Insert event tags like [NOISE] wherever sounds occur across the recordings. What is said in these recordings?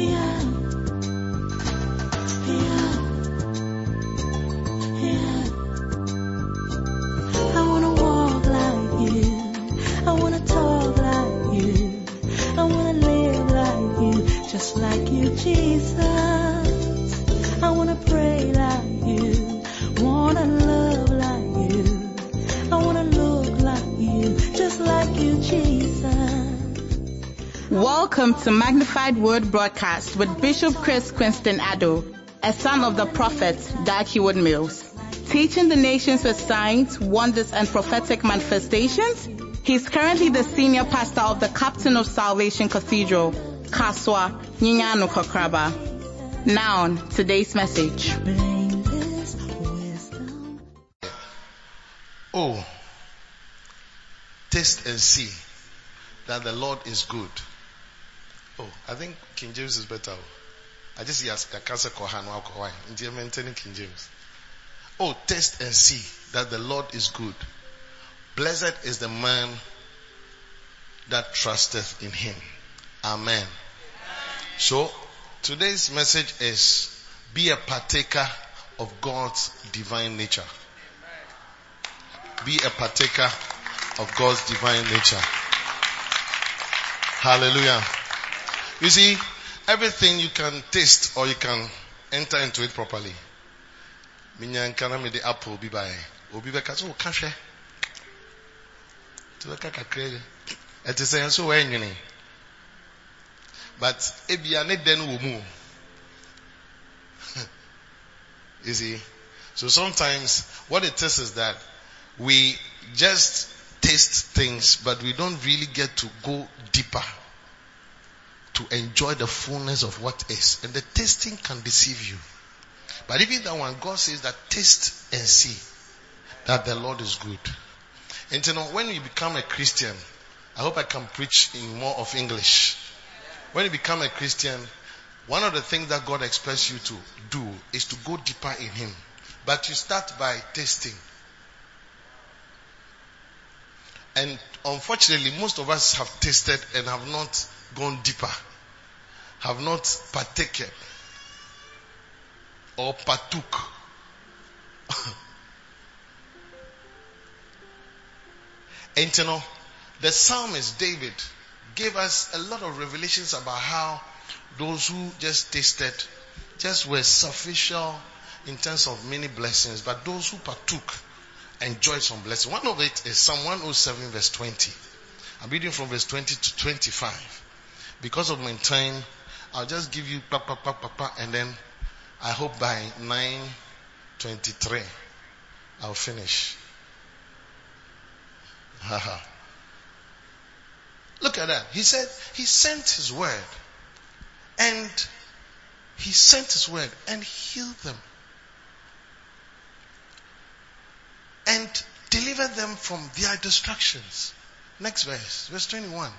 Yeah. Welcome to Magnified Word Broadcast with Bishop Chris Quinston Addo, a son of the prophet Dag Heward Mills. Teaching the nations with signs, wonders, and prophetic manifestations, he's currently the senior pastor of the Captain of Salvation Cathedral, Kasoa Nyanyano Kokraba. Now, on today's message. Oh, taste and see that the Lord is good. Oh, I think King James is better. I just ask a cancer kohan alcohol. In maintaining King James. Oh, test and see that the Lord is good. Blessed is the man that trusteth in him. Amen. So, today's message is be a partaker of God's divine nature. Be a partaker of God's divine nature. Hallelujah. You see, everything you can taste or you can enter into it properly. Minyankana me the apple bi by. Obi beka so ka hwɛ. To beka kakra. Ɛte sɛ nso wɔ enwene. But ebia ne den wɔ mu. [LAUGHS] You see? So sometimes what it is is that we just taste things, but we don't really get to go deeper to enjoy the fullness of what is. And the tasting can deceive you. But even that one, God says that taste and see that the Lord is good. And you know, when you become a Christian, I hope I can preach in more of English. When you become a Christian, one of the things that God expects you to do is to go deeper in Him. But you start by tasting. And unfortunately, most of us have tasted and have not gone deeper, have not partaken or partook. and you know, the psalmist David gave us a lot of revelations about how those who just tasted just were sufficient in terms of many blessings, but those who partook enjoyed some blessings. One of it is Psalm 107 verse 20. I'm reading from verse 20 to 25. Because of my time, I'll just give you pa pa pa pa pa and then I hope by 9:23 I'll finish. Haha. Look at that. He said he sent his word and he sent his word and healed them and delivered them from their destructions. Next verse, verse 21.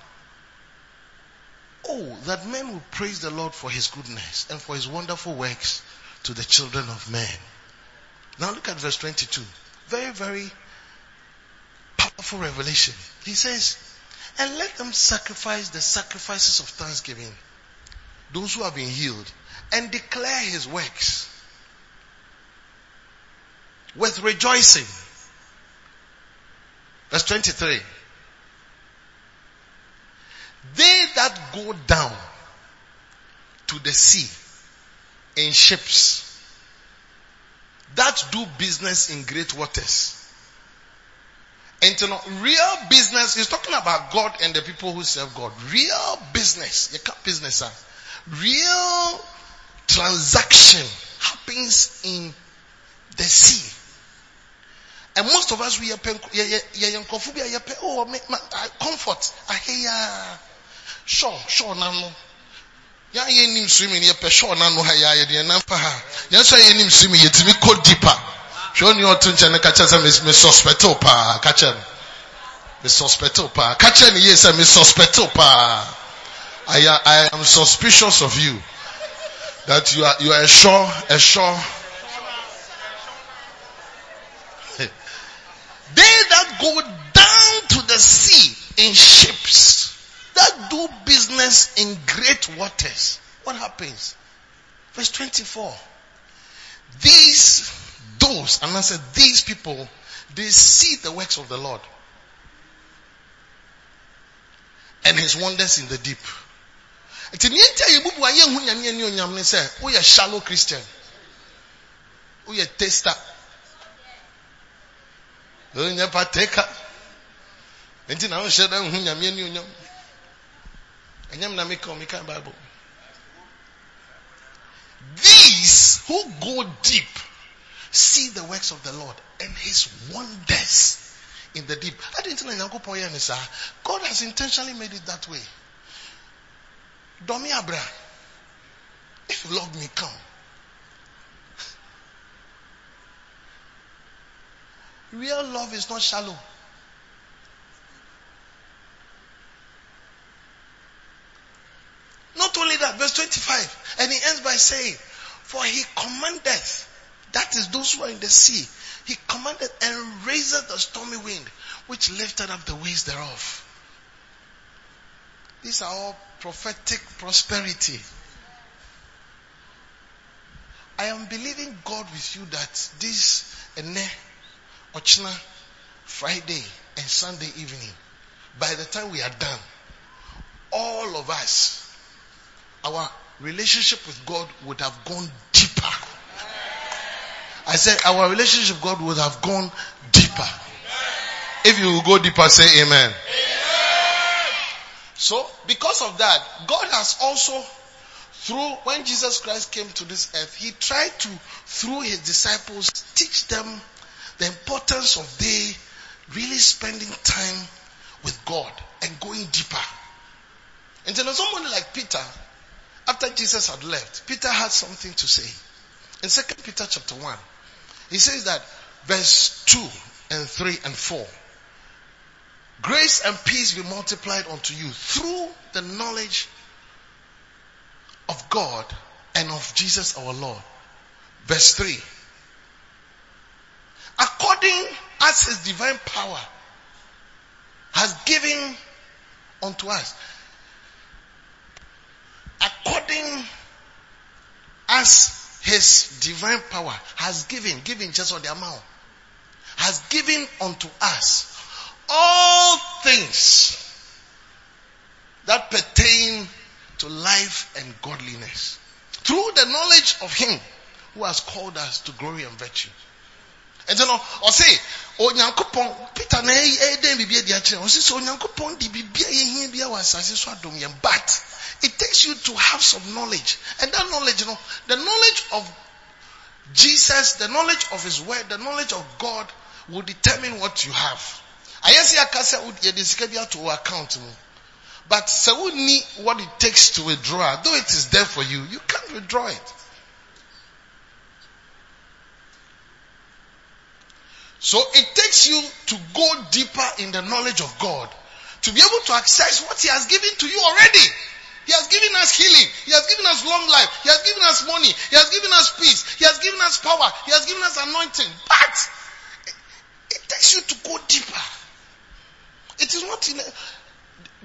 Oh, that men will praise the Lord for his goodness and for his wonderful works to the children of men. Now look at verse 22. Very, very powerful revelation. He says, and let them sacrifice the sacrifices of thanksgiving, those who have been healed, and declare his works with rejoicing. Verse 23. They that go down to the sea in ships, that do business in great waters. And you know, real business, he's talking about God and the people who serve God. Real business, you can't business, sir. Real transaction happens in the sea. And most of us, we are yeah, yeah, yeah, yeah, nkurɔfo bi a yɛpɛ, oh, me, ma, comfort, aheya, sure, sure, nano. Ya yɛ nim swimming, yɛpɛ sure, nano ha, ya yɛ deɛ nan pa ha. Yɛn nso yɛ nim swimming, yɛtumi kɔ deeper. Hwɛ ɔni ɔto nkyɛn no kakyɛ sɛ me suspect wo paa, kakyɛ no. Suspect wo paa. Kakyɛ no yie sɛ me suspect oh, wo paa. I, am- I am suspicious of you. That you are, you are a sure, a sure, [LAUGHS] They that go down to the sea in ships, that do business in great waters. what happens? Verse 24. These, those, and I said, these people, they see the works of the Lord and his wonders in the deep. nti nti woyɛ shallow christian nti na wohyɛ da nhu nyame ani onyam na bible these who go deep see the works of the lord and his wonders in the deep I didn't know god has intentionally made it that way Domi Abra, if you love me, come. Real love is not shallow. Not only that, verse 25, and he ends by saying, For he commandeth, that is those who are in the sea, he commanded and raised the stormy wind, which lifted up the waves thereof. These are all prophetic prosperity. I am believing God with you that this Ene, Ochna, Friday and Sunday evening, by the time we are done, all of us, our relationship with God would have gone deeper. I said our relationship with God would have gone deeper. If you go deeper, say amen. amen. So, because of that, God has also, through, when Jesus Christ came to this earth, He tried to, through His disciples, teach them the importance of they really spending time with God and going deeper. And then somebody like Peter, after Jesus had left, Peter had something to say. In 2 Peter chapter 1, he says that verse 2 and 3 and 4. Grace and peace be multiplied unto you through the knowledge of God and of Jesus our Lord. Verse 3. According as his divine power has given unto us. According as his divine power has given, given just on the amount, has given unto us all things that pertain to life and godliness through the knowledge of him who has called us to glory and virtue. And then or say, Peter na e den bibia di akyere. O say so Onyankopon di bibia ye hia bia wa asase so adom. But it takes you to have some knowledge. And that knowledge, you know, the knowledge of Jesus, the knowledge of his word, the knowledge of God will determine what you have ayɛ sɛ yɛaka sɛ yɛde sika bi ato wɔ account mu but sɛ wonni what it takes to withdraw though it is there for you you can't withdraw it so it takes you to go deeper in the knowledge of God to be able to access what he has given to you already he has given us healing. He has given us long life. He has given us money. He has given us peace. He has given us power. He has given us anointing. But it takes you to go deeper. It is not in a,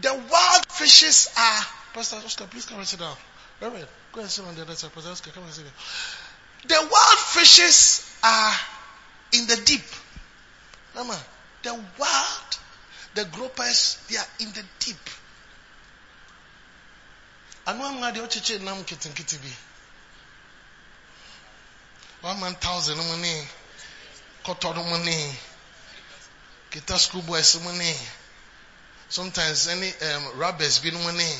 the wild fishes are. Pastor Oscar, please come and sit down. Reverend, go and sit on the other side. Pastor Oscar, come and sit down. The wild fishes are in the deep. Mama, the world, the gropers, they are in the deep. Ano ama de ochiche nam kitinkiti bi. One man thousand money. Koto money. Kita school boys money. Sometimes any um, robbers be no money.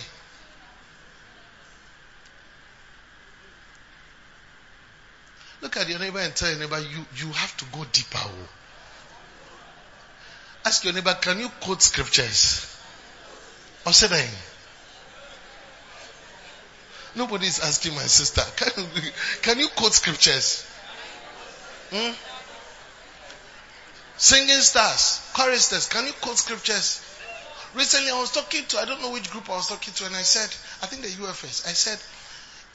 Look at your neighbor and tell your neighbor, you, you have to go deeper. Oh. Ask your neighbor, can you quote scriptures? Or say that. Nobody is asking my sister. [LAUGHS] Can you, can you quote scriptures? Hmm? Singing stars, choristers, can you quote scriptures? Recently, I was talking to, I don't know which group I was talking to, and I said, I think the UFS, I said,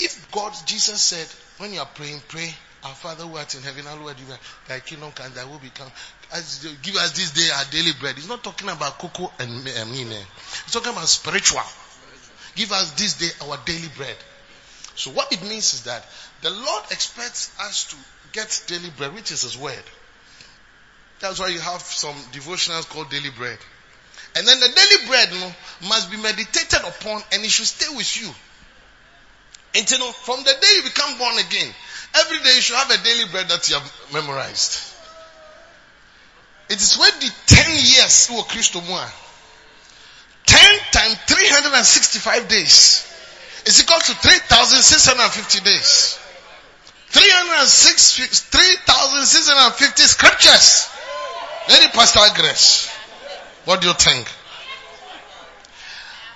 if God, Jesus said, when you are praying, pray, our Father who art in heaven, hallowed be thy kingdom come, thy will become. As give us this day our daily bread. He's not talking about cocoa and I mean, eh? he's talking about spiritual. Give us this day our daily bread. So what it means is that the Lord expects us to get daily bread, which is His word. That's why you have some devotionals called daily bread. And then the daily bread you know, must be meditated upon and it should stay with you. And you know, from the day you become born again, every day you should have a daily bread that you have memorized. It is when the 10 years who Christo Mua. 10 times 365 days is equal to 3,650 days. 306, 3,650 scriptures. Very pastoral grace. What do you think?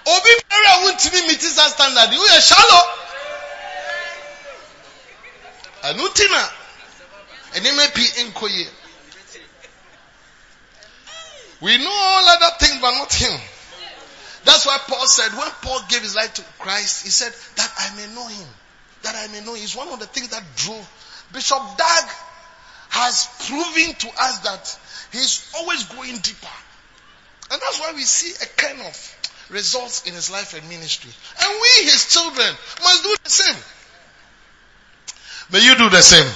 Obi Mary be meeting that standard. You are shallow. Anutina. And may be in Koye. We know all other things, but not him. That's why Paul said, when Paul gave his life to Christ, he said, that I may know him. That I may know him. It's one of the things that drove Bishop Dag has proven to us that he's always going deeper. And that's why we see a kind of results in his life and ministry. And we, his children, must do the same. May you do the same.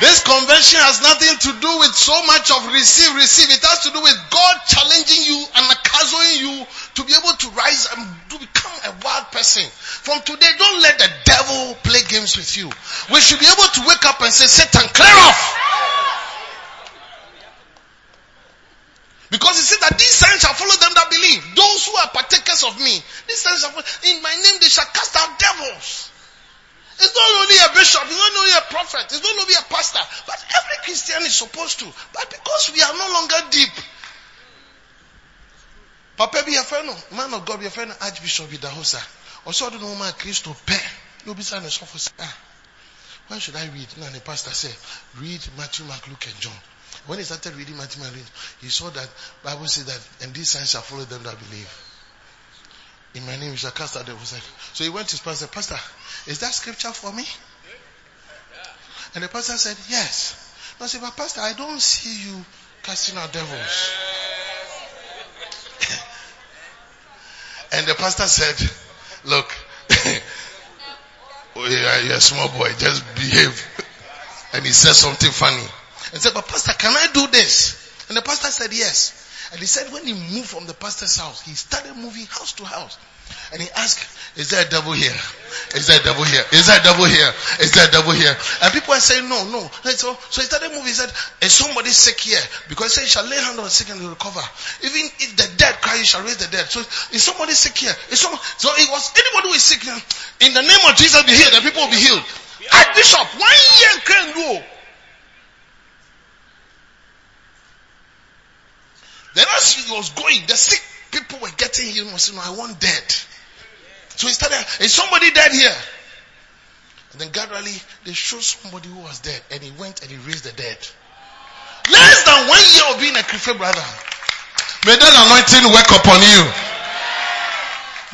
This convention has nothing to do with so much of receive, receive. It has to do with God challenging you and accompanying you to be able to rise and to become a wild person. From today, don't let the devil play games with you. We should be able to wake up and say, Satan, clear off. Because he said that these signs shall follow them that believe. Those who are partakers of me, these signs shall follow. In my name they shall cast out devils. It's not only a bishop, it's not only a prophet, it's not only a pastor, but every Christian is supposed to. But because we are no longer deep, Papa be a friend, man of God be a friend, Archbishop Idahosa. Also, the woman Christ to pay. Be why should I read? And the pastor said, read Matthew, Mark, Luke, and John. When he started reading Matthew, Mark, Luke, he saw that Bible said that, and these signs shall follow them that believe. In my name you shall cast out devils. So he went to his pastor, Pastor, is that scripture for me? And the pastor said, Yes. I said, But Pastor, I don't see you casting out devils. [LAUGHS] and the pastor said, Look, [LAUGHS] oh, you're a small boy, just behave. [LAUGHS] And he said something funny. And said, But Pastor, can I do this? And the pastor said, Yes. And he said when he moved from the pastor's house, he started moving house to house. And he asked, is there a devil here? Is there a devil here? Is there a devil here? Is there a devil here? And people are saying, no, no. So, so he started moving. He said, is somebody sick here? Because he said, shall lay hand on the sick and will recover. Even if the dead cry, you shall raise the dead. So is somebody sick here? Is so it was anybody who is sick here. In the name of Jesus be healed. The people will be healed. Archbishop, one year can go. Then as he was going, the sick people were getting healed. He said, no, I want dead. So he started, is somebody dead here? And then gradually they showed somebody who was dead and he went and he raised the dead. Less than one year of being a Christian brother. May that anointing work upon you.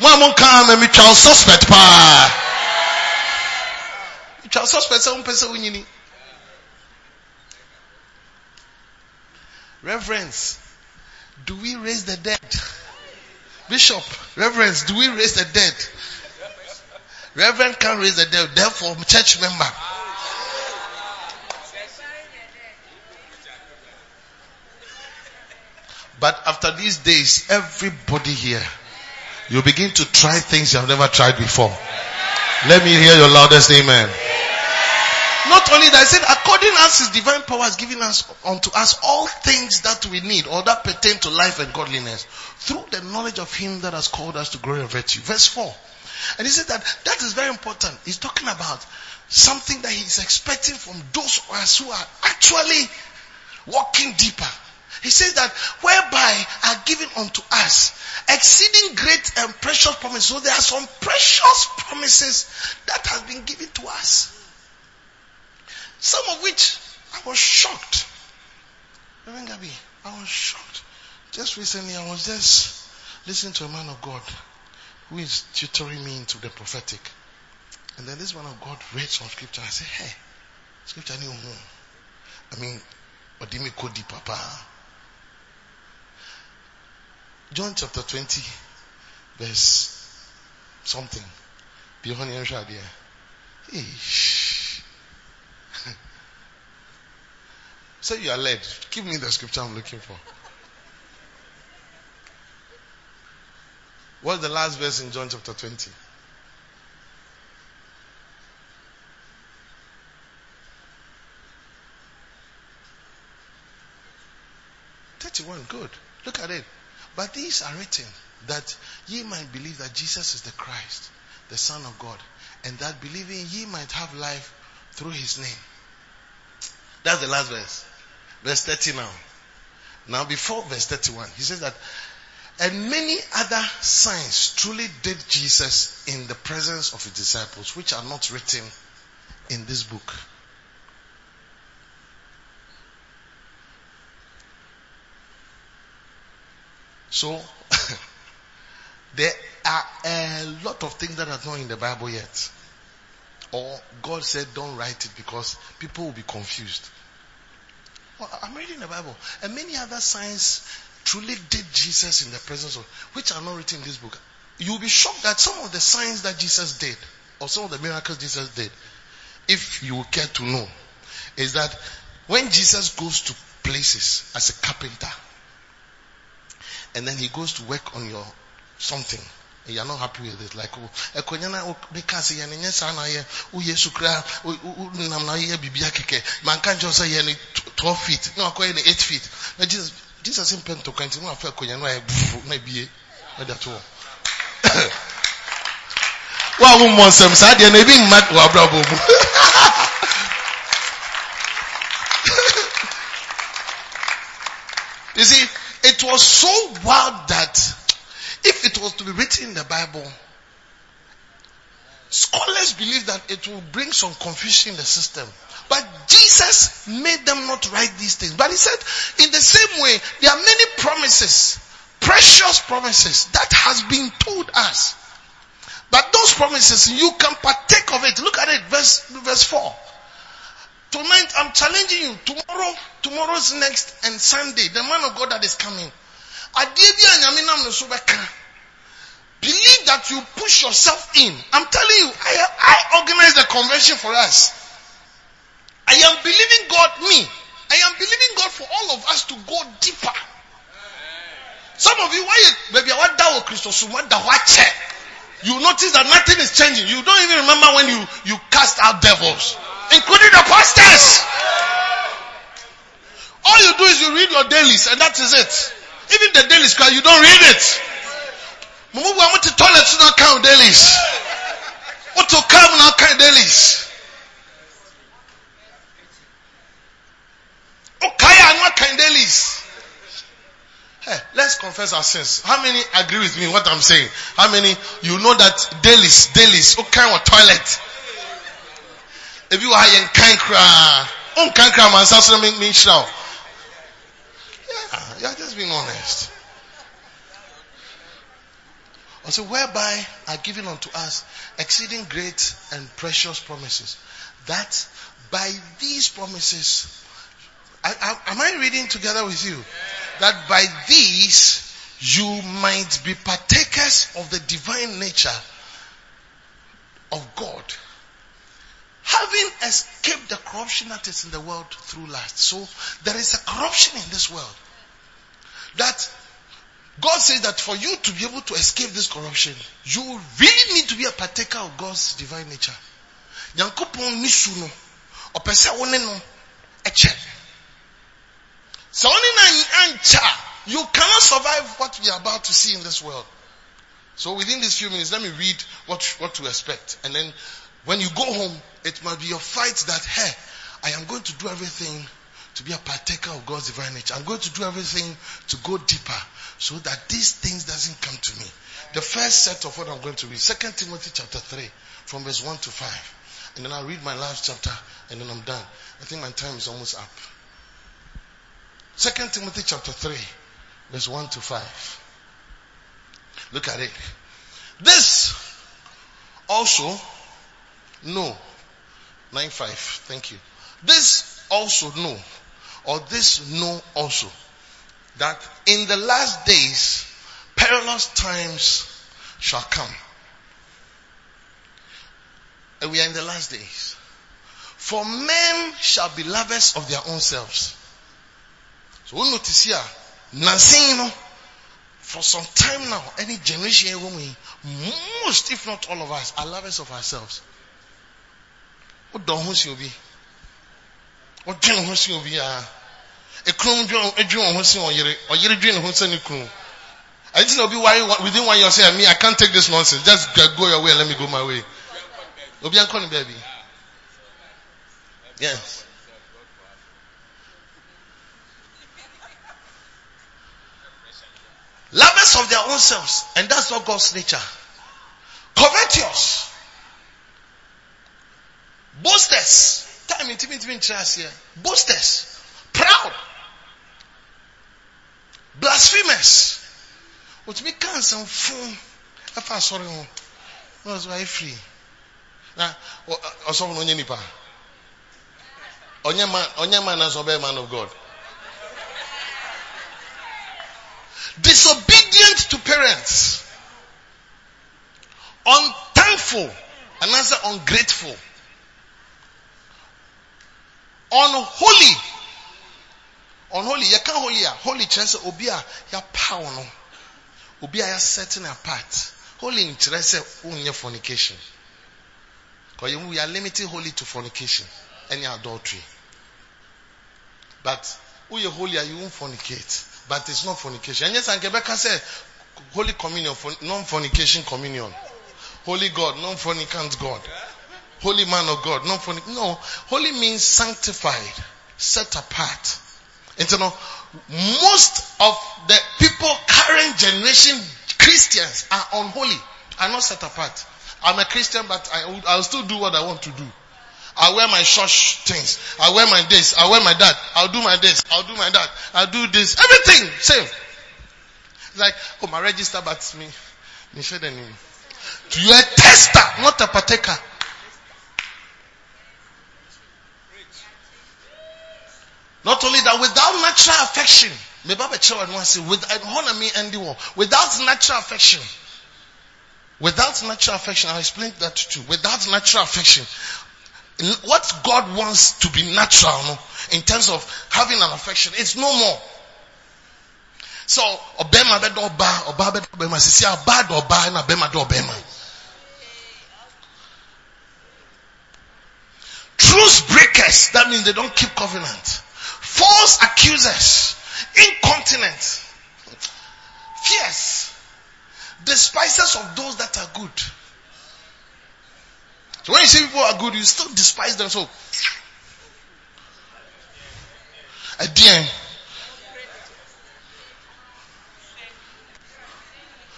One come and me child suspect pa. Child suspect say person. Reverence. Do we raise the dead? Bishop, Reverend, do we raise the dead? Reverend can't raise the dead, therefore, church member. But after these days, everybody here, you begin to try things you have never tried before. Let me hear your loudest amen. Not only that, he said, according as his divine power has given us unto us all things that we need or that pertain to life and godliness through the knowledge of him that has called us to glory and virtue. Verse 4. And he said that that is very important. He's talking about something that he's expecting from those of us who are actually walking deeper. He says that whereby are given unto us exceeding great and precious promises. So there are some precious promises that have been given to us. Some of which I was shocked. Reverend I was shocked. Just recently, I was just listening to a man of God who is tutoring me into the prophetic. And then this man of God read some scripture. I said, hey, scripture I new I mean, Odimi Kodi Papa. John chapter 20, verse something. Be honey Say you are led. Give me the scripture I'm looking for. What's the last verse in John chapter 20? Thirty-one, good. Look at it. But these are written that ye might believe that Jesus is the Christ, the Son of God, and that believing ye might have life through his name. That's the last verse. Verse 30 now. Now before verse 31, he says that and many other signs truly did Jesus in the presence of his disciples, which are not written in this book. So, [LAUGHS] there are a lot of things that are not in the Bible yet. Or God said don't write it because people will be confused. I'm reading the Bible. And many other signs truly did Jesus in the presence of, which are not written in this book. You'll be shocked that some of the signs that Jesus did, or some of the miracles Jesus did, if you care to know, is that when Jesus goes to places as a carpenter, and then he goes to work on your something, and you're not happy with it, like, oh, because you're in oh, yes, you cry, nam na ye bibia keke, man can't just say 12 feet, no, I'm 8 feet. Jesus, jesus mpɛ ntɔkwa nti no afa akonnwa no ayɛ bufu na ebie ɛda to hɔ [COUGHS] wo a wommɔ nsɛm saa deɛ no ebi mma wɔ abrabɔ mu [LAUGHS] you see it was so wild that if it was to be written in the bible scholars believe that it will bring some confusion in the system but Jesus made them not write these things. But he said, in the same way, there are many promises, precious promises that has been told us. But those promises, you can partake of it. Look at it, verse, verse 4. Tonight, I'm challenging you. Tomorrow, tomorrow's next and Sunday, the man of God that is coming. Believe that you push yourself in. I'm telling you, I, I organized the convention for us. I am believing God, me, I am believing God for all of us to go deeper. Some of you, why you, baby, what that Christos, what the You notice that nothing is changing. You don't even remember when you, you cast out devils, including the pastors. All you do is you read your dailies and that is it. Even the dailies, you don't read it. Mumu wa muti toilet not count dailies. What to come now count dailies. Hey, let's confess our sins. How many agree with me what I'm saying? How many you know that dailies, dailies, okay, or toilet? If you are in kankra, on kankra man sasa make me shout. Yeah, you're just being honest. Also, whereby are given unto us exceeding great and precious promises, that by these promises I, I, am I reading together with you? That by these you might be partakers of the divine nature of God. Having escaped the corruption that is in the world through lust. So there is a corruption in this world. That God says that for you to be able to escape this corruption, you really need to be a partaker of God's divine nature. Nyankopɔn nisu no, ɔpɛ sɛ no ɛkyɛ. You cannot survive what we are about to see in this world. So within these few minutes, let me read what, what to expect. And then when you go home, it must be your fight that, hey, I am going to do everything to be a partaker of God's divine nature. I'm going to do everything to go deeper so that these things doesn't come to me. The first set of what I'm going to read, 2 Timothy chapter 3, from verse 1 to 5. And then I'll read my last chapter and then I'm done. I think my time is almost up. Second Timothy chapter 3, verse 1 to 5. Look at it. This also no, 9 5. Thank you. This also know, or this know also, that in the last days perilous times shall come. And we are in the last days. For men shall be lovers of their own selves. So we notice here, know, for some time now, any generation most, if not all of us, are lovers of ourselves. What don't you be? What do you be? ekunu dwen ho sen ɔyere ɔyere dwen ho sen ne kunu I think be why within one year say me I can't take this nonsense. Just go your way and let me go my way. Obi ankɔ ne baby yes. Lovers of their own selves and that's not God's nature. Covetous. Boasters time intimi here. Boasters. Proud. Blasphemous wotumi ka nsɛmfo ɛfa asɔre ho na ɔsɛ wayɛ firi na ɔsɔfo no ɔnyɛ nipa ɔnyɛ man ɔnyɛ man sɛ ɔbɛyɛ man of god. Disobedient to parents. Unthankful. And anaasɛ ungrateful unholy. Unholy. Yɛka holy a holy kyerɛ sɛ obi a yɛapaw no. Obi a yɛasetting apart. Holy sɛ wonyɛ fornication. Because we are limiting holy to fornication. Any adultery. But woyɛ holy a you won't fornicate. But it's not fornication. Ɛnyɛ sɛ nkɛbɛka sɛ holy communion non-fornication communion. Holy god non-fornicant god holy man of god non-fornic no holy means sanctified set apart And you know, most of the people, current generation Christians are unholy, are not set apart. I'm a Christian, but I, I'll still do what I want to do. I wear my church things. I wear my this. I wear my that. I'll do my this. I'll do my that. I'll do this. Everything. Same. Like, oh, my register, but me. Me share the name. You're a tester, not a partaker. Not only that, without natural affection, more eh, without natural affection, without natural affection, I'll explain that too. Without natural affection, what God wants to be natural no, in terms of having an affection, it's no more. So, obema bedo oba, oba bedo obema, sisi aba do oba, na obema do obema. Truth breakers, that means they don't keep covenant false accusers, incontinent, fierce, despisers of those that are good. So when you see people are good, you still despise them. So, again,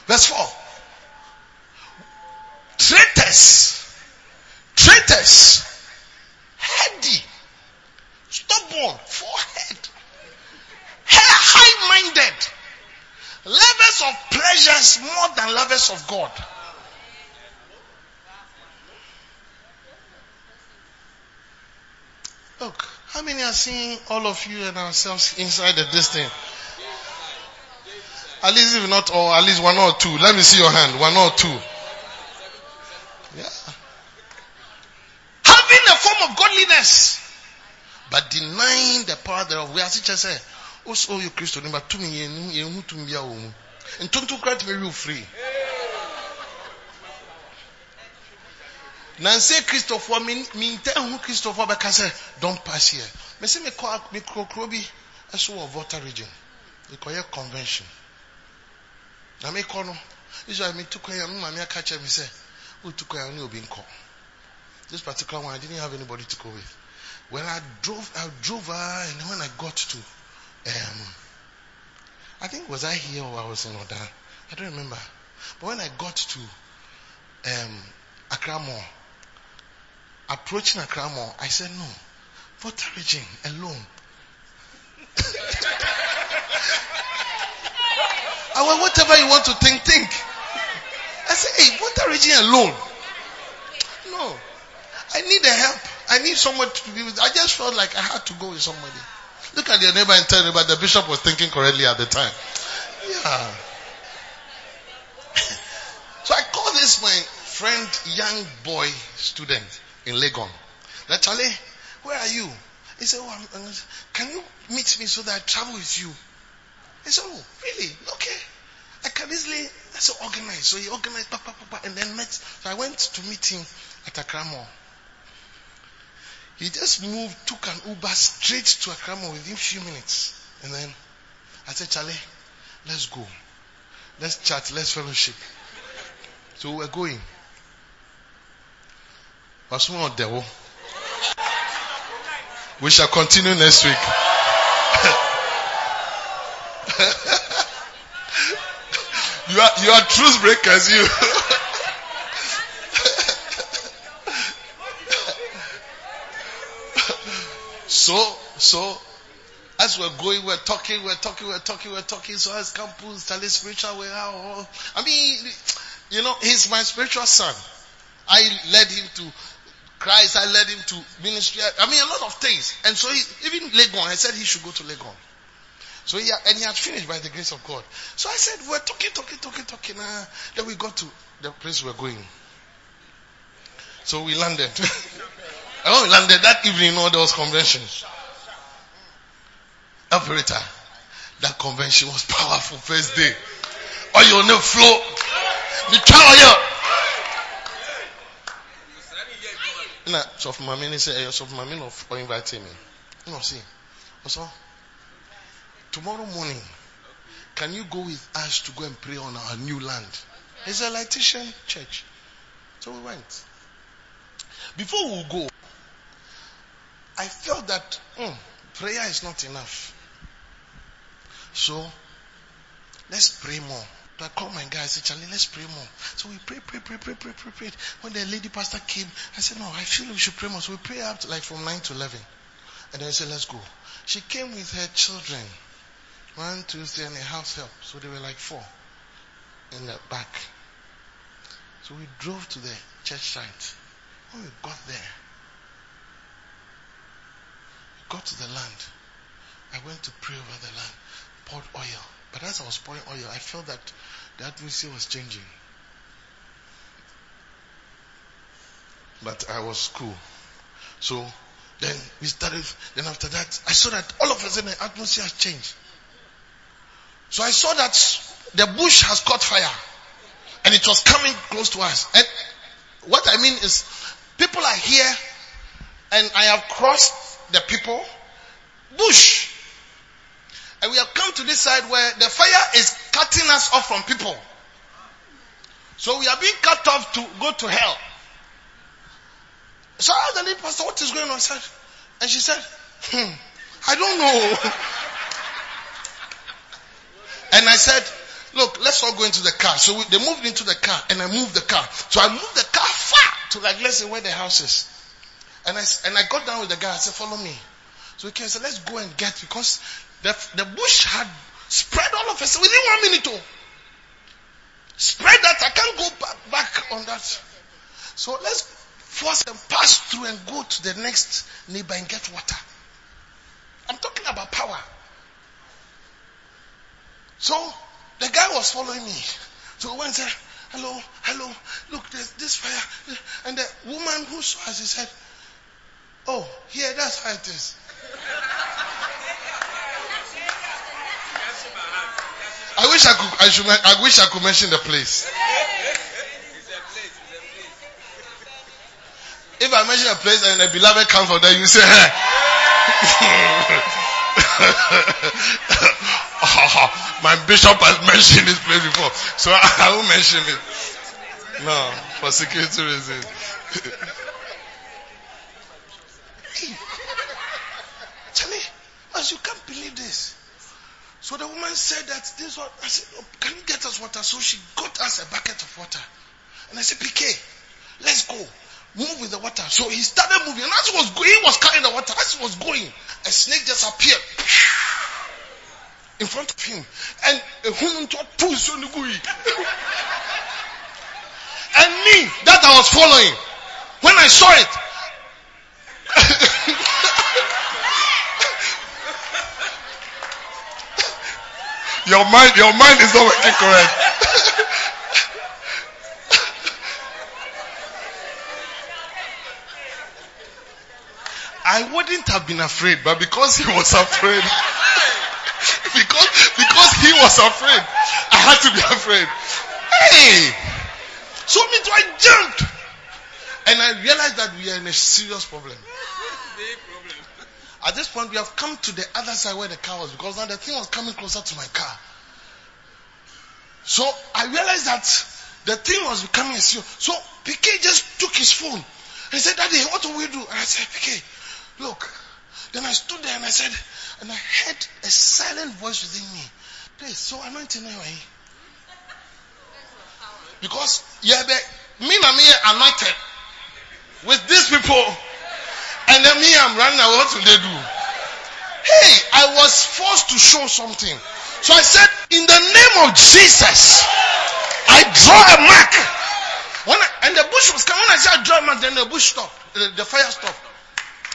verse 4 traitors, traitors, heady, stubborn, forehead, high-minded, lovers of pleasures more than lovers of God. Look, how many are seeing all of you and ourselves inside of this thing? At least if not all, at least one or two. Let me see your hand. One or two. Yeah. Having a form of godliness but denying the power thereof. We are teachers say, also you Christian, but to me, you who to me, and to credit me, you free. Nancy Christopher, me, me tell who Christopher Becca say, don't pass here. Me say me call me Krobi, a so of Volta Region. It convention. Na call no. Israel me took a man, me catch me say, who took a new being called. This particular one, I didn't have anybody to go with. When I drove, I drove her, and when I got to, um, I think was I here or I was in Oda? I don't remember. But when I got to um, Accra Mall, approaching Accra Mall, I said, no, Volta Region alone. [LAUGHS] I went, whatever you want to think, think. I said, hey, Volta Region alone. No, I need the help. I need someone to be with. I just felt like I had to go with somebody. Look at your neighbor and tell but the bishop was thinking correctly at the time. Yeah. [LAUGHS] so I called this my friend, young boy student in Legon. That Charlie, where are you? He said, oh, I'm, I'm, can you meet me so that I travel with you? He said, oh, really? Okay. I can easily, I said, organize. So he organized, pa, pa, pa, and then met. So I went to meet him at Accra Mall. He just moved, took an Uber straight to Accra Mall within few minutes. And then I said, Charlie, let's go. Let's chat, let's fellowship. So we're going. We shall continue next week. [LAUGHS] you are you are truth breakers, you. [LAUGHS] so so as we're going, we're talking, we're talking, we're talking, we're talking. So as campus, tell spiritual we are. I mean, you know, he's my spiritual son. I led him to Christ. I led him to ministry. I mean, a lot of things. And so he, even Legon, I said he should go to Legon. So he, and he had finished by the grace of God. So I said, we're talking, talking, talking, talking. Uh, then we got to the place we're going. So we landed. and [LAUGHS] when we landed that evening, you know, there was. Operator, that convention was powerful first day. Oil on the floor. The trial. Na so for my minister, say, so for my minister for inviting me. No, see. Also, tomorrow morning, can you go with us to go and pray on our new land? It's a Laetitian church. So we went. Before we go, I felt that mm, prayer is not enough. So, let's pray more. So I called my guy, I said, Charlie, let's pray more. So we pray, pray, pray, pray, pray, pray, pray. When the lady pastor came, I said, no, I feel we should pray more. So we pray up to like from 9 to 11. And then I said, let's go. She came with her children. One, two, three, and a house help. So they were like four in the back. So we drove to the church site. When we got there, we got to the land. I went to pray over the land, poured oil. But as I was pouring oil, I felt that the atmosphere was changing. But I was cool. So then we started, then after that, I saw that all of a sudden the atmosphere has changed. So I saw that the bush has caught fire and it was coming close to us. And what I mean is people are here and I have crossed the people, bush. And we have come to this side where the fire is cutting us off from people. So we are being cut off to go to hell. So I asked the lead pastor, what is going on? And she said, hmm, I don't know. [LAUGHS] and I said, look, let's all go into the car. So we, they moved into the car and I moved the car. So I moved the car far to like, let's say where the house is. And I, and I got down with the guy. I said, follow me. So he came and said, let's go and get because the, the bush had spread all of us within one minute. Oh. Spread that. I can't go back, back on that. So let's force them pass through and go to the next neighbor and get water. I'm talking about power. So the guy was following me. So and said, hello, hello, look, there's this fire. And the woman who saw us, he said, oh, here, that's how it is. I wish I could. I should. I wish I could mention the place. If I mention a place and a beloved comes from there, you say, hey. [LAUGHS] my bishop has mentioned this place before, so I, won't mention it. No, for security reasons. Charlie, as you can't believe this. So the woman said that this one, I said, oh, can you get us water? So she got us a bucket of water. And I said, PK, let's go. Move with the water. So he started moving. And as he was going, he was carrying the water. As he was going, a snake just appeared in front of him. And a woman thought, pulls on the gui. [LAUGHS] and me, that I was following, when I saw it, [LAUGHS] Your mind, your mind is not working correct. I wouldn't have been afraid, but because he was afraid, [LAUGHS] because because he was afraid, I had to be afraid. Hey, so me too, I jumped, and I realized that we are in a serious problem. At this point, we have come to the other side where the car was because now the thing was coming closer to my car. So I realized that the thing was becoming a serious. So PK just took his phone and said, Daddy, what do we do? And I said, PK, look. Then I stood there and I said, and I heard a silent voice within me. Please, so anointing anyway. Eh? Because yeah, me and me anointed with these people, and then me I'm running away. What will they do? Hey, I was forced to show something. So I said, in the name of Jesus, I draw a mark. When I, and the bush was coming, when I said I draw a mark, then the bush stopped. The, the fire stopped.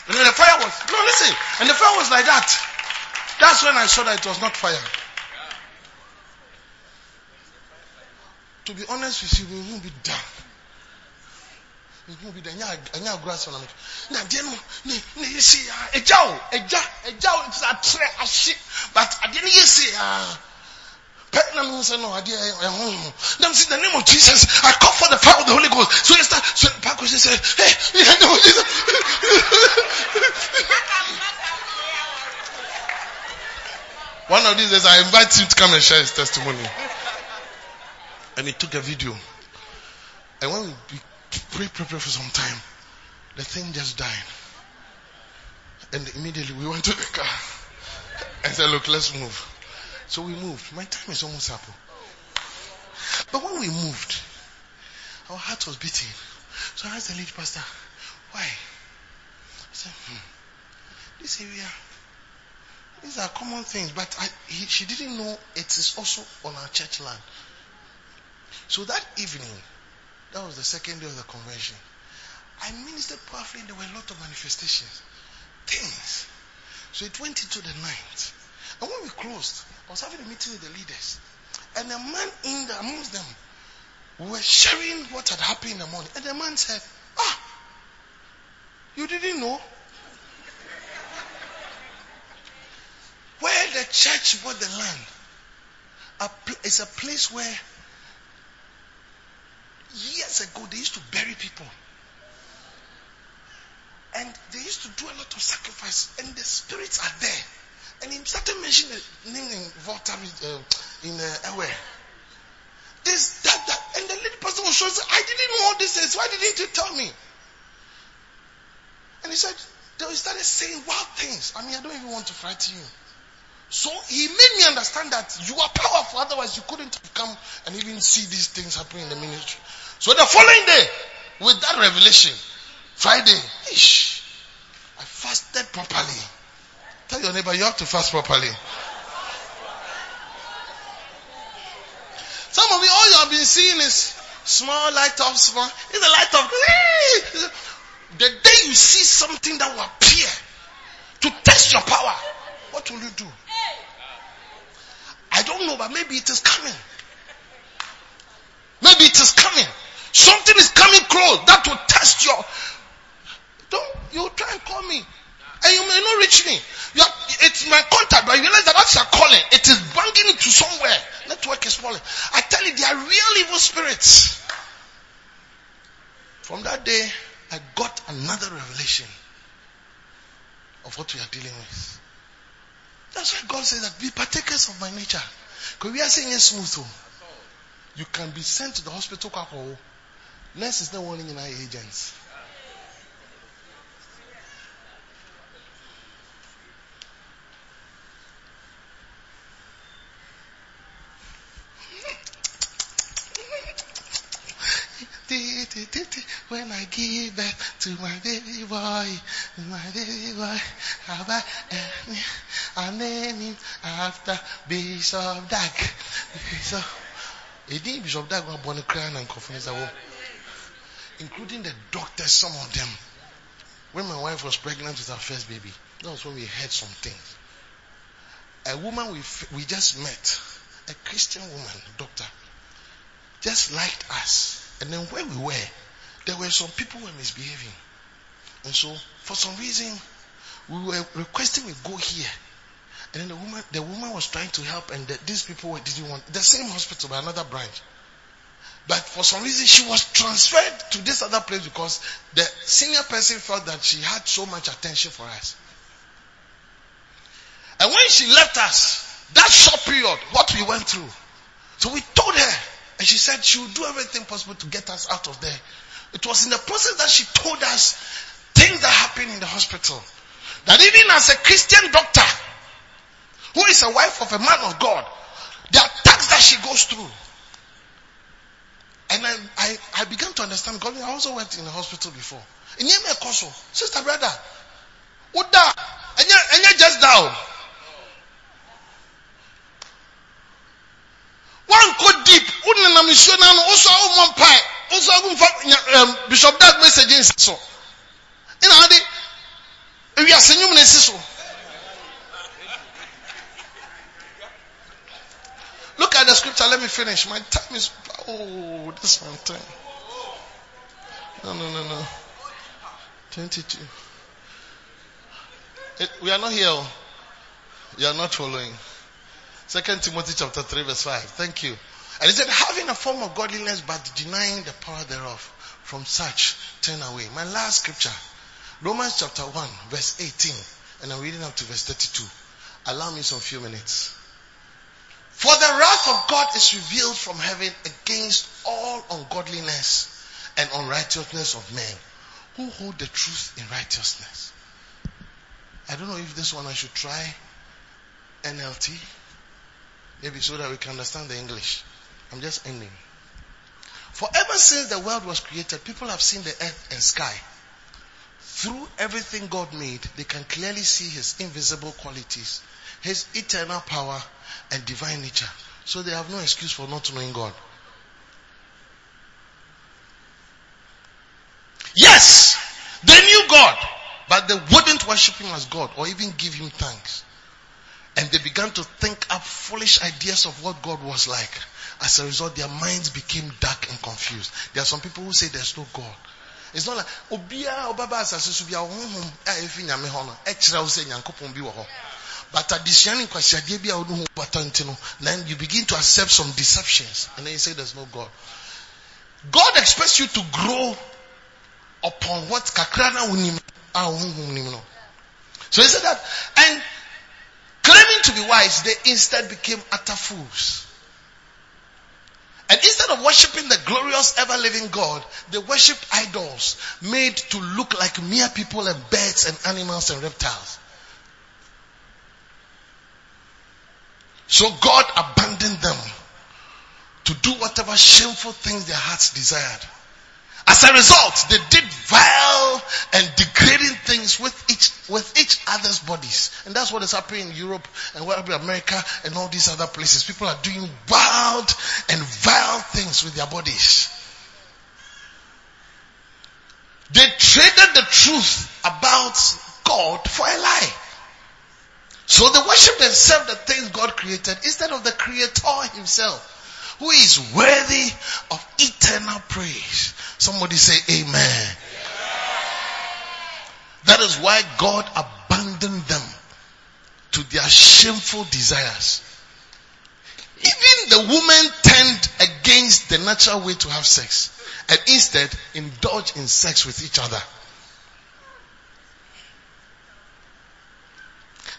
And then the fire was, no, listen. And the fire was like that. That's when I saw that it was not fire. To be honest with you, we won't be done. We won't be done. Anya grass on it. Na deɛ no ne ne yɛ si ya ɛgya o ɛgya ɛgya o ti atrɛ ahye but adeɛ no yɛ. Pɛ na mi sɛ no adeɛ ɛho. Nam si the name of Jesus I call for the fire of the Holy Ghost. So you start so Pastor said hey in the name of Jesus. [LAUGHS] One of these days I invite him to come and share his testimony and he took a video. And when we pray, pray, pray for some time, the thing just died. And immediately we went to the car and said, look, let's move. So we moved. My time is almost up. But when we moved, our heart was beating. So I asked the lead pastor, why? I said, hmm, this area, these are common things, but I, he, she didn't know it is also on our church land. So that evening, that was the second day of the convention, I ministered powerfully. There were a lot of manifestations, things. So it went into the night. And when we closed, I was having a meeting with the leaders. And a man in the, amongst them were sharing what had happened in the morning. And the man said, Ah, you didn't know? Where the church bought the land, it's a place where years ago they used to bury people. And they used to do a lot of sacrifice, and the spirits are there. And he started mentioning the name in Volta, uh, in uh, Ewe. This, that, that. And the little person was showing, I didn't know all this is. Why didn't you tell me? And he said, they started saying wild things. I mean, I don't even want to frighten you. So he made me understand that you are powerful, otherwise you couldn't have come and even see these things happening in the ministry. So the following day, with that revelation, Friday, ish, I fasted properly. Tell your neighbor you have to fast properly. Some of you, all you have been seeing is small light of small. It's a light of. The day you see something that will appear to test your power, what will you do? I don't know, but maybe it is coming. Maybe it is coming. Something is coming close that will test your. Don't you try and call me, and you may not reach me. Are, it's my contact, but I realize that that's your calling, it is banging into somewhere. Network is falling. I tell you, they are real evil spirits. From that day, I got another revelation of what we are dealing with. That's why God says that be partakers of my nature. Because we are saying it's smooth. Oh. You can be sent to the hospital. Oh. Nurse is not warning in our agents. [LAUGHS] When I give birth to my baby boy, my baby boy, I name him after Bishop Dag. Bishop, Edi Bishop Dag was born in Crown and Conference including the doctors, some of them. When my wife was pregnant with her first baby, that was when we heard some things. A woman we, we just met, a Christian woman, doctor, just liked us. And then where we were, there were some people who were misbehaving. And so, for some reason, we were requesting we go here. And then the woman, the woman was trying to help, and the, these people didn't want the same hospital, but another branch. But for some reason, she was transferred to this other place because the senior person felt that she had so much attention for us. And when she left us, that short period, what we went through. So we told her, and she said she would do everything possible to get us out of there. It was in the process that she told us things that happened in the hospital. That even as a Christian doctor, who is a wife of a man of God, the attacks that she goes through. And I, I, I began to understand because I also went in the hospital before. And sister brother, Uda, and you just down. One go deep, wouldn't mission and also one pie, also Bishop that message in so. You know, we are seeing you so. Look at the scripture. Let me finish. My time is. Oh, this one time. No, no, no, no. 22. It, we are not here. Oh. You are not following. Second Timothy chapter 3 verse 5. Thank you. And he said, having a form of godliness but denying the power thereof. From such, turn away. My last scripture. Romans chapter 1 verse 18. And I'm reading up to verse 32. Allow me some few minutes. For the wrath of God is revealed from heaven against all ungodliness and unrighteousness of men who hold the truth in righteousness. I don't know if this one I should try NLT. Maybe so that we can understand the English. I'm just ending. For ever since the world was created, people have seen the earth and sky. Through everything God made, they can clearly see His invisible qualities, His eternal power, and divine nature. So they have no excuse for not knowing God. Yes, they knew God, but they wouldn't worship Him as God or even give Him thanks. And they began to think up foolish ideas of what God was like. As a result, their minds became dark and confused. There are some people who say there's no God. It's not like obia obaba asase so bia honhom a efi nyame ho no e kira wo se nyankopon bi wo ho. But addition kwasiade bi a wo ho patante no then you begin to accept some deceptions and then you say there's no God. God expects you to grow upon what kakra na wonim a ah, honhom nim no. So he said that and claiming to be wise they instead became utter fools. And instead of worshipping the glorious ever living God, they worshipped idols made to look like mere people and birds and animals and reptiles. So God abandoned them to do whatever shameful things their hearts desired. As a result, they did vile and degrading things with each, with each other's bodies. And that's what is happening in Europe and in America and all these other places. People are doing wild and vile things with their bodies. They traded the truth about God for a lie. So they worship themselves, the things God created instead of the creator himself who is worthy of eternal praise. Somebody say amen. That is why God abandoned them to their shameful desires. Even the woman turned against the natural way to have sex and instead indulged in sex with each other.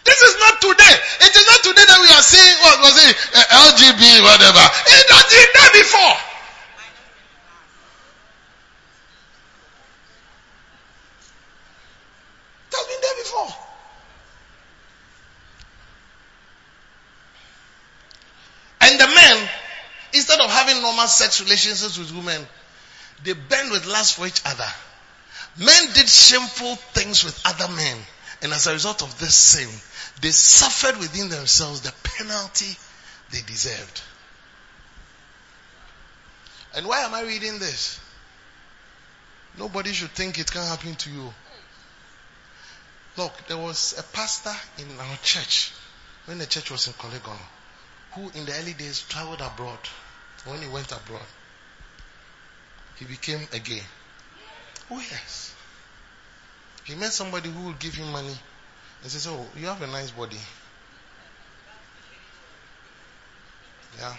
This is not today. It is not today that we are seeing what was it, uh, LGB, whatever. It has been there before. It has been there before. And the men, instead of having normal sex relationships with women, they bend with lust for each other. Men did shameful things with other men. And as a result of this sin, they suffered within themselves the penalty they deserved. And why am I reading this? Nobody should think it can happen to you. Look, there was a pastor in our church when the church was in Kolegon who in the early days traveled abroad. When he went abroad, he became a gay. Oh yes. He met somebody who would give him money And says, Oh, you have a nice body. Yeah.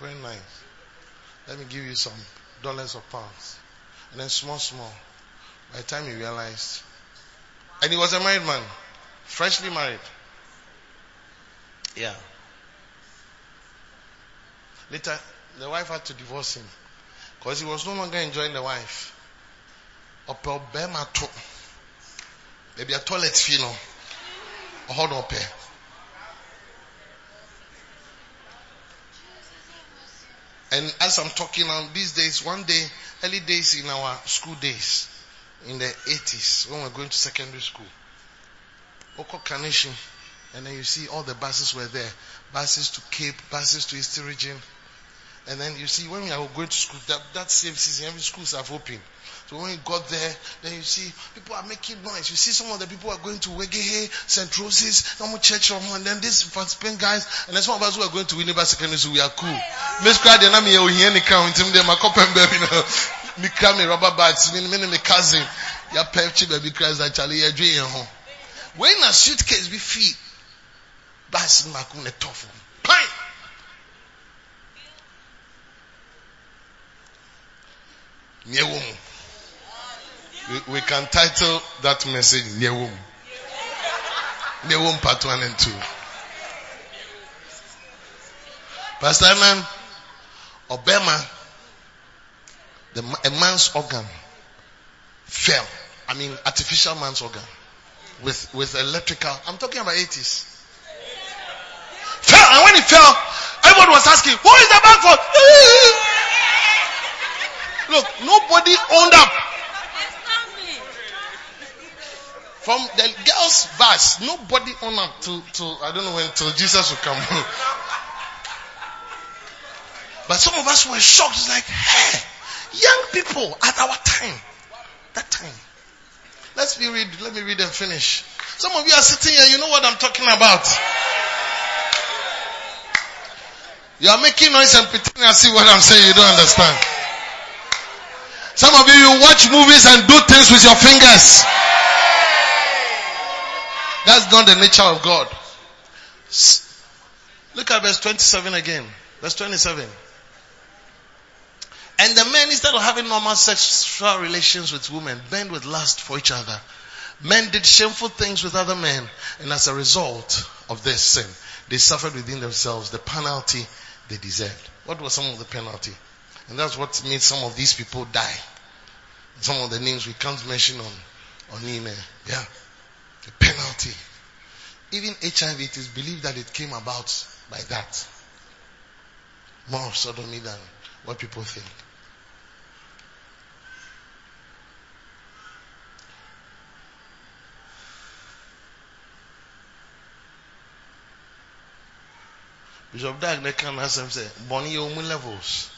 Very nice. Let me give you some dollars or pounds. And then small, small. By the time he realized, and he was a married man, freshly married. Yeah. Later, the wife had to divorce him because he was no longer enjoying the wife. Ọpẹ ọbẹ ma Maybe a toilet fee no. Ọhọ na. And as I'm talking now, these days, one day, early days in our school days, in the 80s, when we we're going to secondary school, Oko Carnation, and then you see all the buses were there. Buses to Cape, buses to East Region. And then you see when we are going to school, that, that same season, every schools have opened. So when you got there, then you see people are making noise. You see some of the people are going to Wegehe, St. Rose's, normal church, and then this Spain guys, and then some of us who are going to Winneba Secondary School, we are cool. Miss and I'm here, we hear count, him there, my cup and baby, me come me rubber bags, me, me, me cousin, ya pepchi baby cries actually, you're doing home. When a suitcase be feet, that's my tough. Pine! We, can title that message Nyewum. Nyewum part one and two. Pastor Anan, Obama, the, a man's organ fell. I mean, artificial man's organ with, with electrical. I'm talking about 80s. Fell, and when it fell, everyone was asking, who is the man for? [LAUGHS] Look, nobody owned up. From the girls' verse, nobody on up to, to I don't know when till Jesus will come. [LAUGHS] but some of us were shocked. It's like, hey, young people at our time, that time. Let's be read. Let me read and finish. Some of you are sitting here. You know what I'm talking about. You are making noise and pretending I see what I'm saying. You don't understand. Some of you, you watch movies and do things with your fingers. That's not the nature of God. Look at verse 27 again. Verse 27. And the men, instead of having normal sexual relations with women, burned with lust for each other. Men did shameful things with other men, and as a result of their sin, they suffered within themselves the penalty they deserved. What was some of the penalty? And that's what made some of these people die. Some of the names we can't mention on, on email. Yeah. The penalty. Even HIV, it is believed that it came about by that. More sodomy than what people think. Bishop Dag Nekan has said, Bonnie levels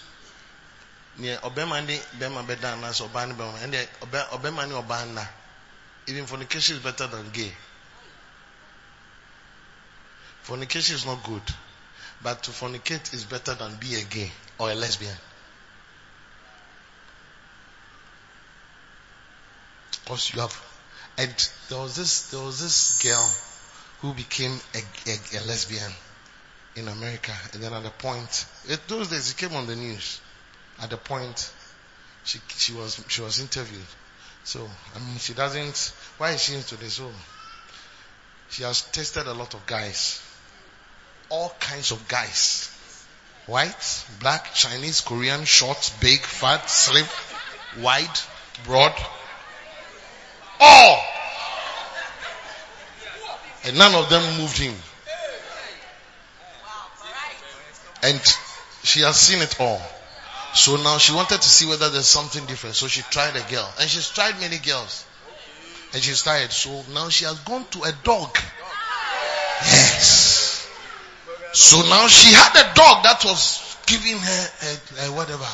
neɛ ɔbɛrima ne bɛrima bɛda anaasɛ ɔbaa ne ne nna even fornication is better than gay fornication is not good but to fornicate is better than be a gay or a lesbian because you have and there was this there was this girl who became a, a, a lesbian in America and then at the point it, those days it came on the news at the point she she was she was interviewed. So I mean she doesn't why is she into this? So she has tested a lot of guys. All kinds of guys. White, black, Chinese, Korean, short, big, fat, slim, wide, broad. All. And none of them moved him. And she has seen it all. So now she wanted to see whether there's something different. So she tried a girl. And she's tried many girls. And she's tired. So now she has gone to a dog. Yes. So now she had a dog that was giving her whatever.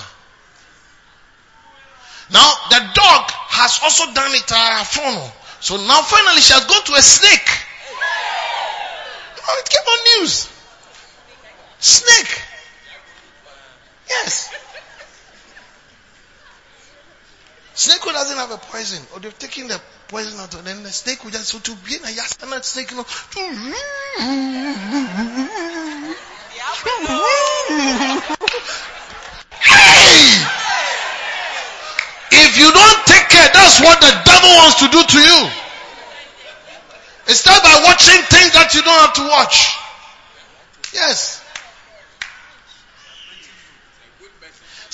Now the dog has also done it uh, to phone. So now finally she has gone to a snake. Oh, it came on news. Snake. Yes. Snake doesn't have a poison. Or they've taken the poison out and then the snake will just so to be in a yasana snake. You know. hey! [LAUGHS] If you don't take care, that's what the devil wants to do to you. It's not by watching things that you don't have to watch. Yes.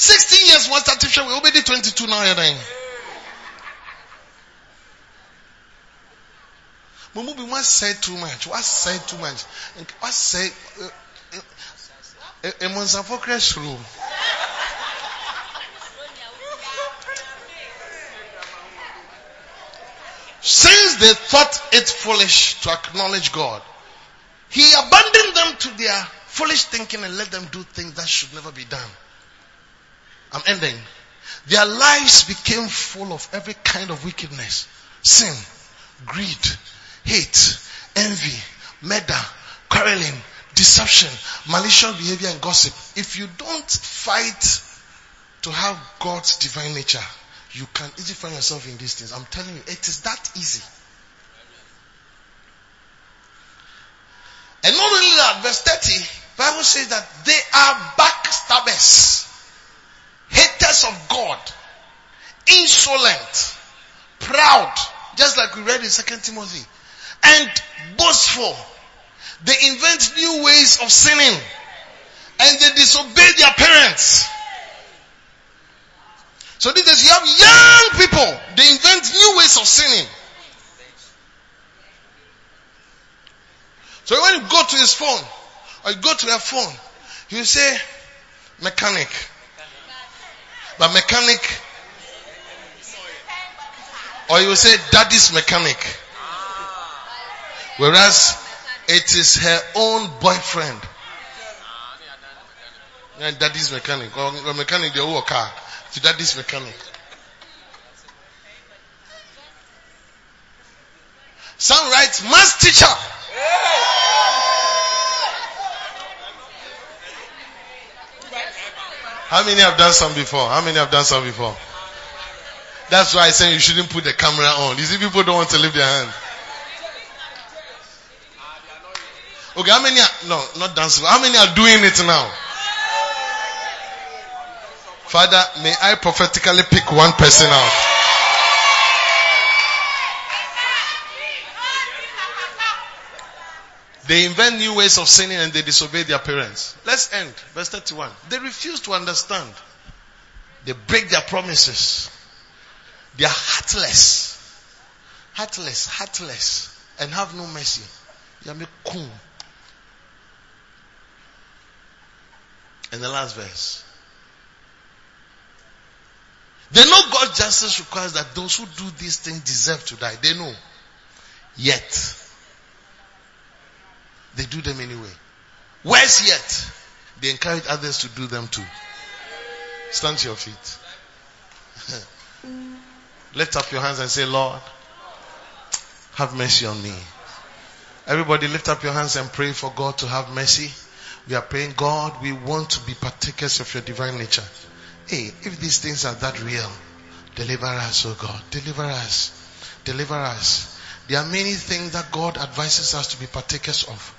16 years was artificial. We already 22 now. You're dying. Mumubi, what say too much? What say too much? What say? Uh, uh, for crash room. Since they thought it foolish to acknowledge God, He abandoned them to their foolish thinking and let them do things that should never be done. I'm ending. Their lives became full of every kind of wickedness, sin, greed, hate, envy, murder, quarreling, deception, malicious behavior and gossip. If you don't fight to have God's divine nature, you can easily find yourself in these things. I'm telling you, it is that easy. And not only that, verse 30, Bible says that they are backstabbers haters of God, insolent, proud, just like we read in Second Timothy, and boastful. They invent new ways of sinning, and they disobey their parents. So this is you have young people, they invent new ways of sinning. So when you go to his phone, or you go to her phone, you say, mechanic. But mechanic, or you say daddy's mechanic. Whereas it is her own boyfriend. And daddy's mechanic. Or mechanic, they own car. Ah, to daddy's mechanic. Some writes mass teacher. How many have done some before? How many have done some before? That's why I say you shouldn't put the camera on. You see, people don't want to lift their hand. Okay, how many are, no, not dancing. How many are doing it now? Father, may I prophetically pick one person out. They invent new ways of sinning and they disobey their parents. Let's end. Verse 31. They refuse to understand. They break their promises. They are heartless. Heartless, heartless, and have no mercy. And the last verse. They know God's justice requires that those who do these things deserve to die. They know. Yet, they do them anyway. Worse yet, they encourage others to do them too. Stand to your feet. [LAUGHS] Lift up your hands and say, Lord, have mercy on me. Everybody lift up your hands and pray for God to have mercy. We are praying, God, we want to be partakers of your divine nature. Hey, if these things are that real, deliver us, oh God. Deliver us. Deliver us. There are many things that God advises us to be partakers of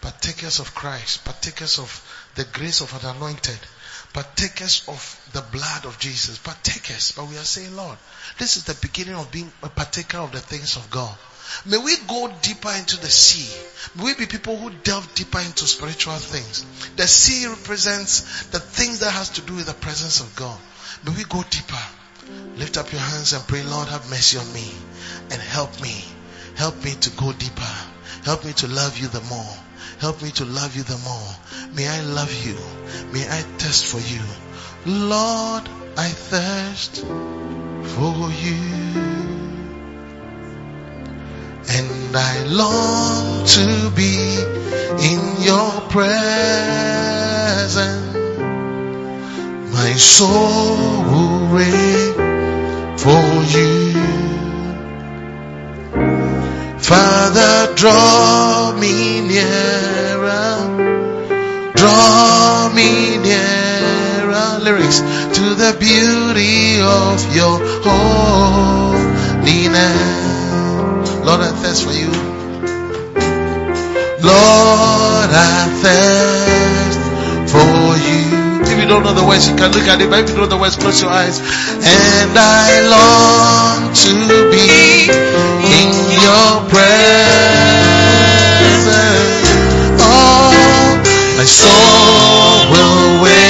partakers of Christ, partakers of the grace of an anointed, partakers of the blood of Jesus, partakers. But we are saying, Lord, this is the beginning of being a partaker of the things of God. May we go deeper into the sea. May we be people who delve deeper into spiritual things. The sea represents the things that has to do with the presence of God. May we go deeper. Lift up your hands and pray, Lord, have mercy on me and help me. Help me to go deeper. Help me to love you the more. Help me to love you the more. May I love you. May I thirst for you. Lord, I thirst for you. And I long to be in your presence. My soul will wait for you. Father, draw me nearer. Draw me nearer. Lyrics to the beauty of your holiness. Lord, I thirst for you. Lord, I thirst you don't know the words, you can look at it. But if you know the words, close your eyes. And I long to be in your presence. Oh, my soul will wait.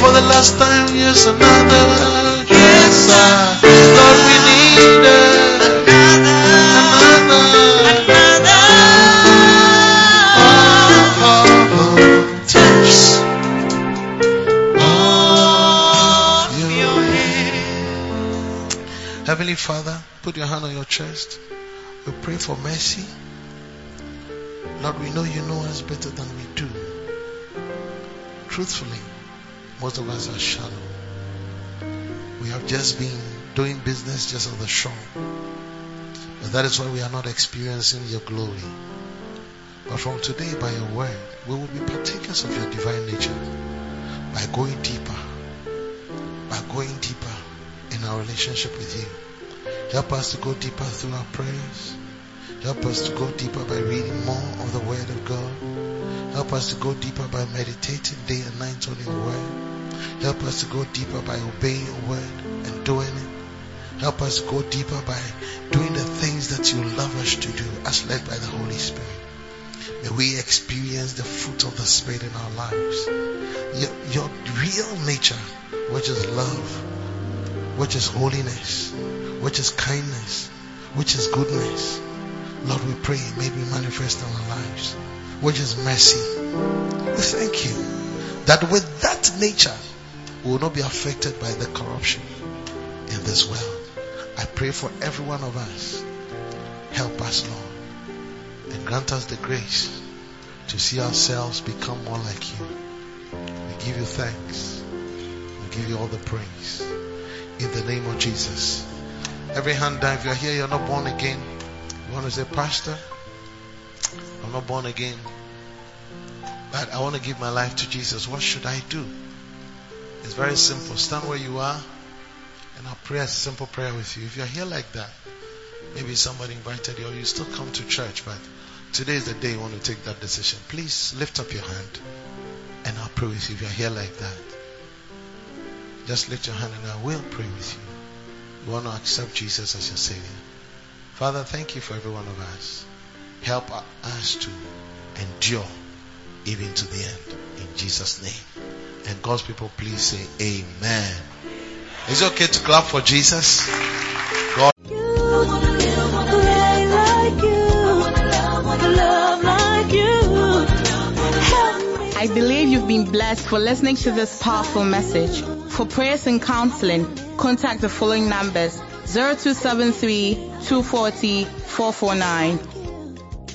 for the last time, yes, another. Yes, I, Lord, we need. Another. another. Heavenly Father, put your hand on your chest. We pray for mercy. Lord, we know you know us better than we do. Truthfully, most of us are shallow. We have just been doing business just on the shore. And that is why we are not experiencing your glory. But from today, by your word, we will be partakers of your divine nature by going deeper, by going deeper in our relationship with you. Help us to go deeper through our prayers. Help us to go deeper by reading more of the word of God. Help us to go deeper by meditating day and night on your Word. Help us to go deeper by obeying your Word and doing it. Help us go deeper by doing the things that you love us to do as led by the Holy Spirit. May we experience the fruit of the Spirit in our lives. Your, your real nature, which is love, which is holiness, which is kindness, which is goodness, Lord, we pray may be manifest in our lives, which is mercy. We thank you that with that nature, we will not be affected by the corruption in this world. I pray for every one of us. Help us, Lord, and grant us the grace to see ourselves become more like you. We give you thanks. We give you all the praise. In the name of Jesus. Every hand down. If you're here, you're not born again. You want to say, Pastor, I'm not born again, but I want to give my life to Jesus. What should I do? It's very simple. Stand where you are, and I'll pray a simple prayer with you. If you're here like that, maybe somebody invited you, or you still come to church, but today is the day you want to take that decision. Please lift up your hand, and I'll pray with you. If you're here like that, just lift your hand, and I will pray with you. You want to accept Jesus as your Savior. Father, thank you for every one of us. Help us to endure even to the end. In Jesus' name. And God's people, please say Amen. Is it okay to clap for Jesus? God. I believe you've been blessed for listening to this powerful message. For prayers and counseling, contact the following numbers 0273 240 449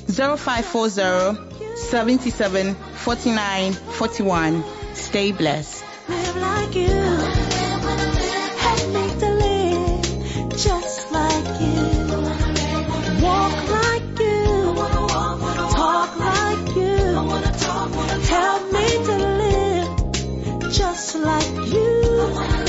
0540 77 49 41. Stay blessed. Live like you. Like you. Walk like you. Talk like you. Help me to live just like